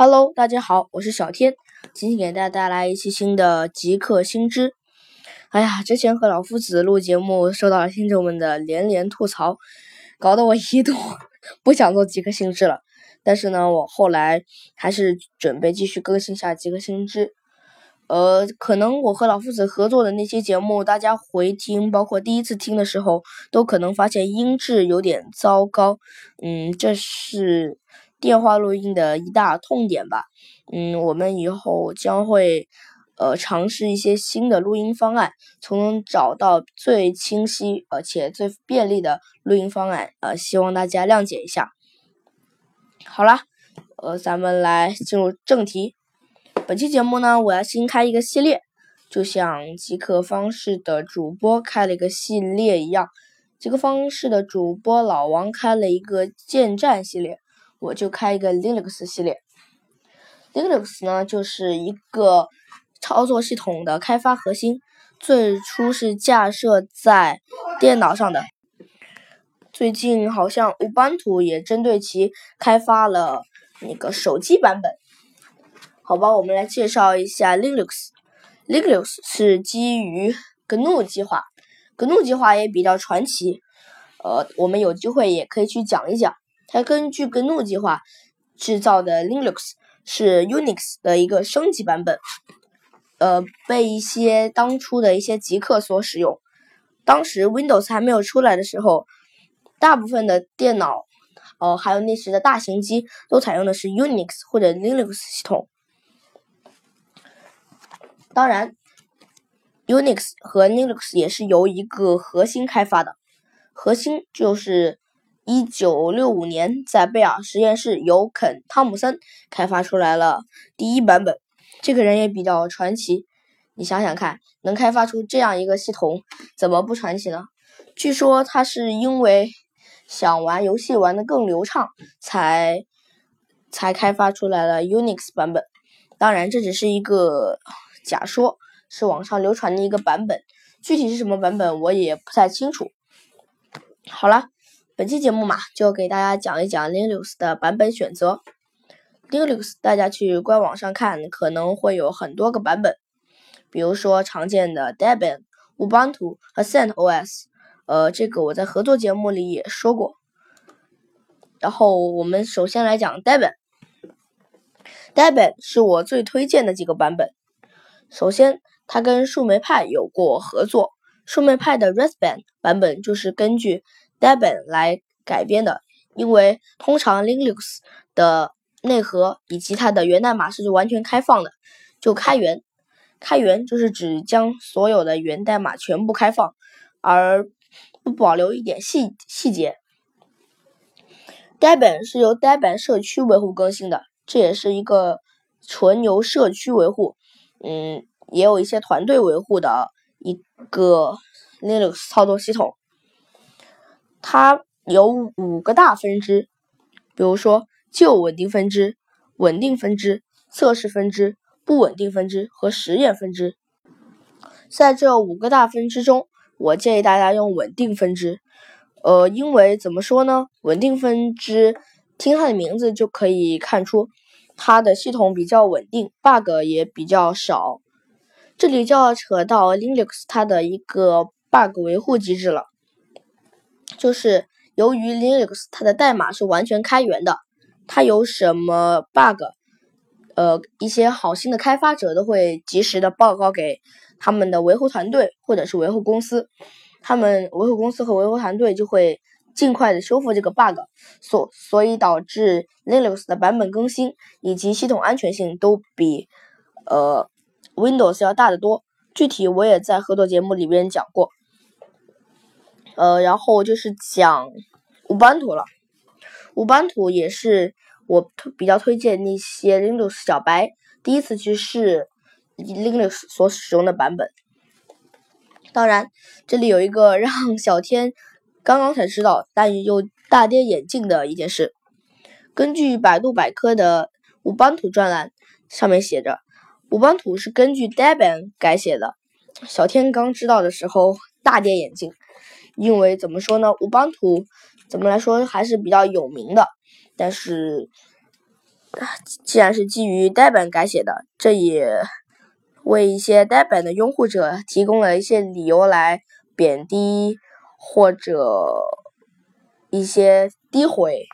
Hello，大家好，我是小天，今天给大家带来一期新的极客新知。哎呀，之前和老夫子录节目，受到了听众们的连连吐槽，搞得我一度 不想做极客新知了。但是呢，我后来还是准备继续更新下极客新知。呃，可能我和老夫子合作的那些节目，大家回听，包括第一次听的时候，都可能发现音质有点糟糕。嗯，这是。电话录音的一大痛点吧，嗯，我们以后将会呃尝试一些新的录音方案，从中找到最清晰而且最便利的录音方案，呃，希望大家谅解一下。好啦，呃，咱们来进入正题。本期节目呢，我要新开一个系列，就像极客方式的主播开了一个系列一样，极客方式的主播老王开了一个建站系列。我就开一个 Linux 系列，Linux 呢就是一个操作系统的开发核心，最初是架设在电脑上的。最近好像 Ubuntu 也针对其开发了那个手机版本。好吧，我们来介绍一下 Linux。Linux 是基于 GNU 计划，GNU 计划也比较传奇。呃，我们有机会也可以去讲一讲。它根据 GNU 计划制造的 Linux 是 Unix 的一个升级版本，呃，被一些当初的一些极客所使用。当时 Windows 还没有出来的时候，大部分的电脑，呃，还有那时的大型机都采用的是 Unix 或者 Linux 系统。当然，Unix 和 Linux 也是由一个核心开发的，核心就是。一九六五年，在贝尔实验室由肯·汤姆森开发出来了第一版本。这个人也比较传奇。你想想看，能开发出这样一个系统，怎么不传奇呢？据说他是因为想玩游戏玩的更流畅，才才开发出来了 Unix 版本。当然，这只是一个假说，是网上流传的一个版本。具体是什么版本，我也不太清楚。好了。本期节目嘛，就给大家讲一讲 Linux 的版本选择。Linux 大家去官网上看，可能会有很多个版本，比如说常见的 Debian、Ubuntu 和 CentOS。呃，这个我在合作节目里也说过。然后我们首先来讲 Debian。Debian 是我最推荐的几个版本。首先，它跟树莓派有过合作，树莓派的 Raspbian 版本就是根据 Debian 来改编的，因为通常 Linux 的内核以及它的源代码是完全开放的，就开源。开源就是指将所有的源代码全部开放，而不保留一点细细节。Debian 是由 Debian 社区维护更新的，这也是一个纯由社区维护，嗯，也有一些团队维护的一个 Linux 操作系统。它有五个大分支，比如说旧稳定分支、稳定分支、测试分支、不稳定分支和实验分支。在这五个大分支中，我建议大家用稳定分支。呃，因为怎么说呢？稳定分支听它的名字就可以看出，它的系统比较稳定，bug 也比较少。这里就要扯到 Linux 它的一个 bug 维护机制了。就是由于 Linux 它的代码是完全开源的，它有什么 bug，呃，一些好心的开发者都会及时的报告给他们的维护团队或者是维护公司，他们维护公司和维护团队就会尽快的修复这个 bug，所所以导致 Linux 的版本更新以及系统安全性都比呃 Windows 要大得多。具体我也在合作节目里边讲过。呃，然后就是讲乌班图了。乌班图也是我比较推荐那些 Linux 小白第一次去试 Linux 所使用的版本。当然，这里有一个让小天刚刚才知道，但又大跌眼镜的一件事。根据百度百科的乌班图专栏上面写着，乌班图是根据 Debian 改写的。小天刚知道的时候大跌眼镜。因为怎么说呢，乌邦图怎么来说还是比较有名的，但是既然是基于呆板改写的，这也为一些呆板的拥护者提供了一些理由来贬低或者一些诋毁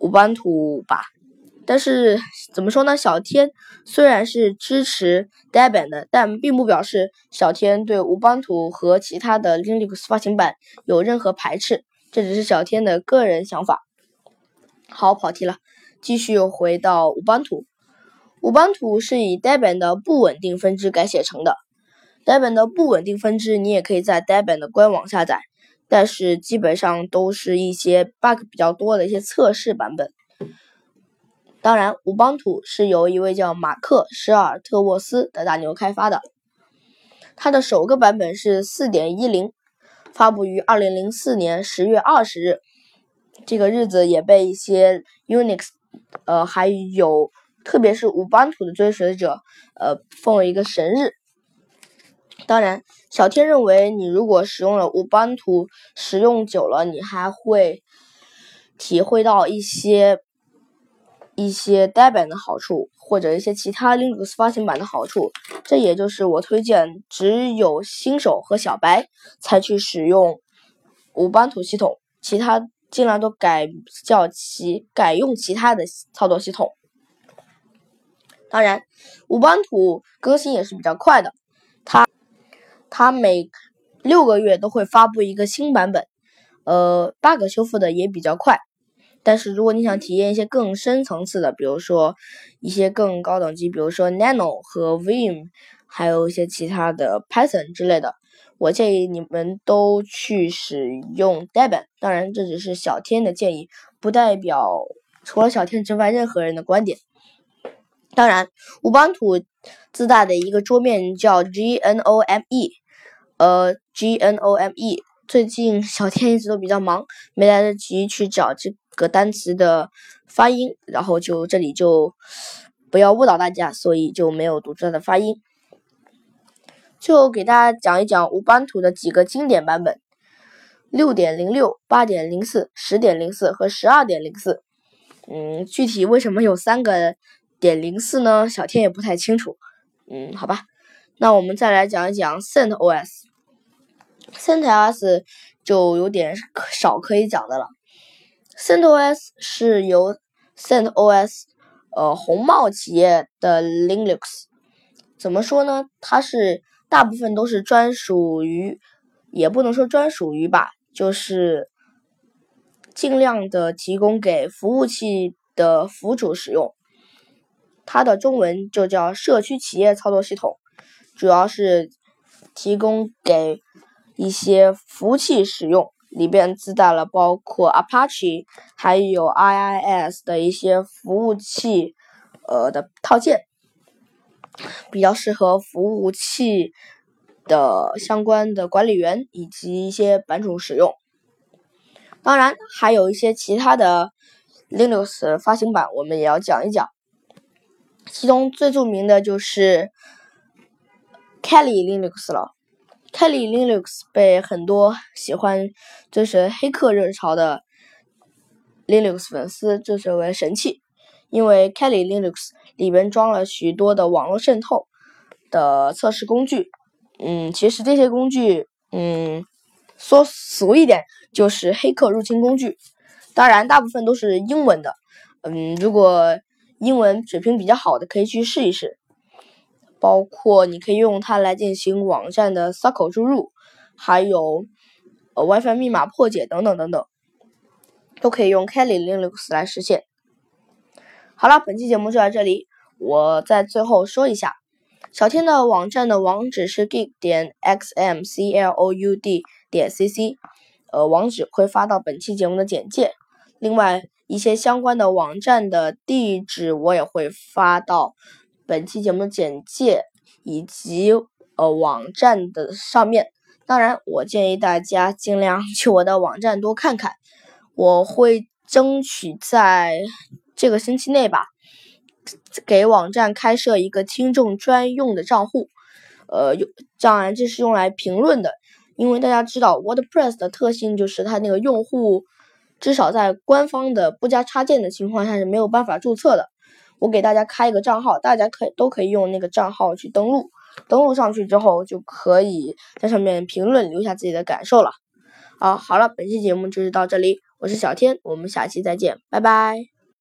乌邦图吧。但是怎么说呢？小天虽然是支持 Debian 的，但并不表示小天对乌邦图和其他的 Linux 发行版有任何排斥，这只是小天的个人想法。好，跑题了，继续回到乌邦图。乌邦图是以 Debian 的不稳定分支改写成的。Debian 的不稳定分支你也可以在 Debian 的官网下载，但是基本上都是一些 bug 比较多的一些测试版本。当然，乌邦图是由一位叫马克·施尔特沃斯的大牛开发的。它的首个版本是4.10，发布于2004年10月20日。这个日子也被一些 Unix，呃，还有特别是乌邦图的追随者，呃，奉为一个神日。当然，小天认为，你如果使用了乌邦图，使用久了，你还会体会到一些。一些 Debian 的好处，或者一些其他 Linux 发行版的好处，这也就是我推荐只有新手和小白才去使用无班图系统，其他尽量都改叫其改用其他的操作系统。当然，五班图更新也是比较快的，它它每六个月都会发布一个新版本，呃，bug 修复的也比较快。但是如果你想体验一些更深层次的，比如说一些更高等级，比如说 Nano 和 Vim，还有一些其他的 Python 之类的，我建议你们都去使用 Debian。当然，这只是小天的建议，不代表除了小天之外任何人的观点。当然，乌邦图自带的一个桌面叫 GNOME，呃，GNOME。最近小天一直都比较忙，没来得及去找这个单词的发音，然后就这里就不要误导大家，所以就没有读出它的发音。最后给大家讲一讲无班图的几个经典版本：六点零六、八点零四、十点零四和十二点零四。嗯，具体为什么有三个点零四呢？小天也不太清楚。嗯，好吧，那我们再来讲一讲 CentOS。CentOS 就有点少可以讲的了。CentOS 是由 CentOS 呃红帽企业的 Linux，怎么说呢？它是大部分都是专属于，也不能说专属于吧，就是尽量的提供给服务器的辅助使用。它的中文就叫社区企业操作系统，主要是提供给。一些服务器使用里边自带了包括 Apache 还有 IIS 的一些服务器呃的套件，比较适合服务器的相关的管理员以及一些版主使用。当然，还有一些其他的 Linux 发行版，我们也要讲一讲。其中最著名的就是 Kali Linux 了。Kali Linux 被很多喜欢追随黑客热潮的 Linux 粉丝追随为神器，因为 Kali Linux 里边装了许多的网络渗透的测试工具。嗯，其实这些工具，嗯，说俗一点就是黑客入侵工具。当然，大部分都是英文的。嗯，如果英文水平比较好的，可以去试一试。包括你可以用它来进行网站的 SQL 注入，还有呃 WiFi 密码破解等等等等，都可以用 Kali Linux 来实现。好了，本期节目就到这里，我在最后说一下，小天的网站的网址是 gig 点 xmcloud 点 cc，呃，网址会发到本期节目的简介。另外一些相关的网站的地址我也会发到。本期节目的简介以及呃网站的上面，当然我建议大家尽量去我的网站多看看，我会争取在这个星期内吧，给网站开设一个听众专用的账户，呃，当然这是用来评论的，因为大家知道 WordPress 的特性就是它那个用户至少在官方的不加插件的情况下是没有办法注册的。我给大家开一个账号，大家可以都可以用那个账号去登录。登录上去之后，就可以在上面评论，留下自己的感受了。啊，好了，本期节目就是到这里，我是小天，我们下期再见，拜拜。